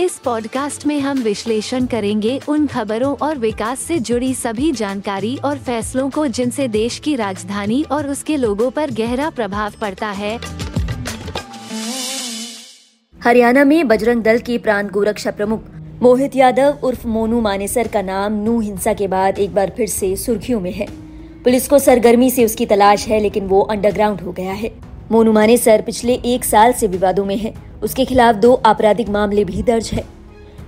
इस पॉडकास्ट में हम विश्लेषण करेंगे उन खबरों और विकास से जुड़ी सभी जानकारी और फैसलों को जिनसे देश की राजधानी और उसके लोगों पर गहरा प्रभाव पड़ता है। हरियाणा में बजरंग दल की प्रांत गोरक्षा प्रमुख मोहित यादव उर्फ़ मोनू मानेसर का नाम नू हिंसा के बाद एक बार फिर से सुर्खियों में है। पुलिस को सरगर्मी से उसकी तलाश है, लेकिन वो अंडरग्राउंड हो गया है। मोनू मानेसर पिछले एक साल से विवादों में है। उसके खिलाफ दो आपराधिक मामले भी दर्ज है।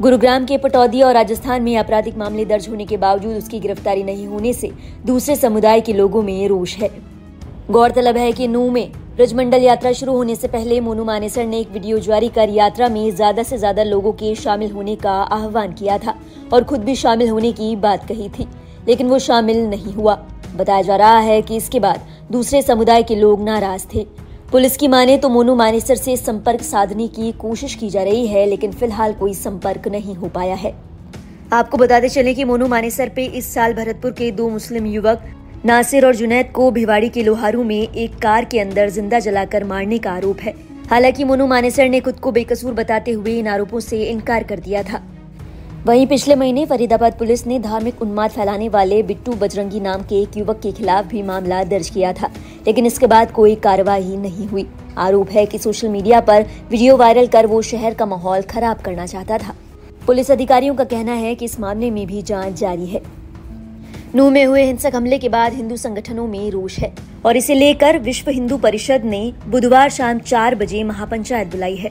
गुरुग्राम के पटौदी और राजस्थान में आपराधिक मामले दर्ज होने के बावजूद उसकी गिरफ्तारी नहीं होने से दूसरे समुदाय के लोगों में रोष है। गौरतलब है कि नू में ब्रजमंडल यात्रा शुरू होने से पहले मोनू मानेसर ने एक वीडियो जारी कर यात्रा में ज़्यादा से ज़्यादा लोगों के शामिल होने का आह्वान किया था और खुद भी शामिल होने की बात कही थी, लेकिन वो शामिल नहीं हुआ। बताया जा रहा है कि इसके बाद दूसरे समुदाय के लोग नाराज़ थे। पुलिस की माने तो मोनू मानेसर से संपर्क साधने की कोशिश की जा रही है, लेकिन फ़िलहाल कोई संपर्क नहीं हो पाया है। आपको बताते चले कि मोनू मानेसर पे इस साल भरतपुर के दो मुस्लिम युवक नासिर और जुनैद को भिवाड़ी के लोहारू में एक कार के अंदर ज़िंदा जलाकर मारने का आरोप है। हालाँकि मोनू मानेसर ने खुद को बेकसूर बताते हुए इन आरोपों से इनकार कर दिया था। वहीं पिछले महीने फरीदाबाद पुलिस ने धार्मिक उन्माद फैलाने वाले बिट्टू बजरंगी नाम के एक युवक के खिलाफ भी मामला दर्ज किया था, लेकिन इसके बाद कोई कार्रवाई नहीं हुई। आरोप है कि सोशल मीडिया पर वीडियो वायरल कर वो शहर का माहौल खराब करना चाहता था। पुलिस अधिकारियों का कहना है कि इस मामले में भी जाँच जारी है। नू में हुए हिंसक हमले के बाद हिंदू संगठनों में रोष है, और इसे लेकर विश्व हिंदू परिषद ने बुधवार शाम चार बजे महापंचायत बुलाई है।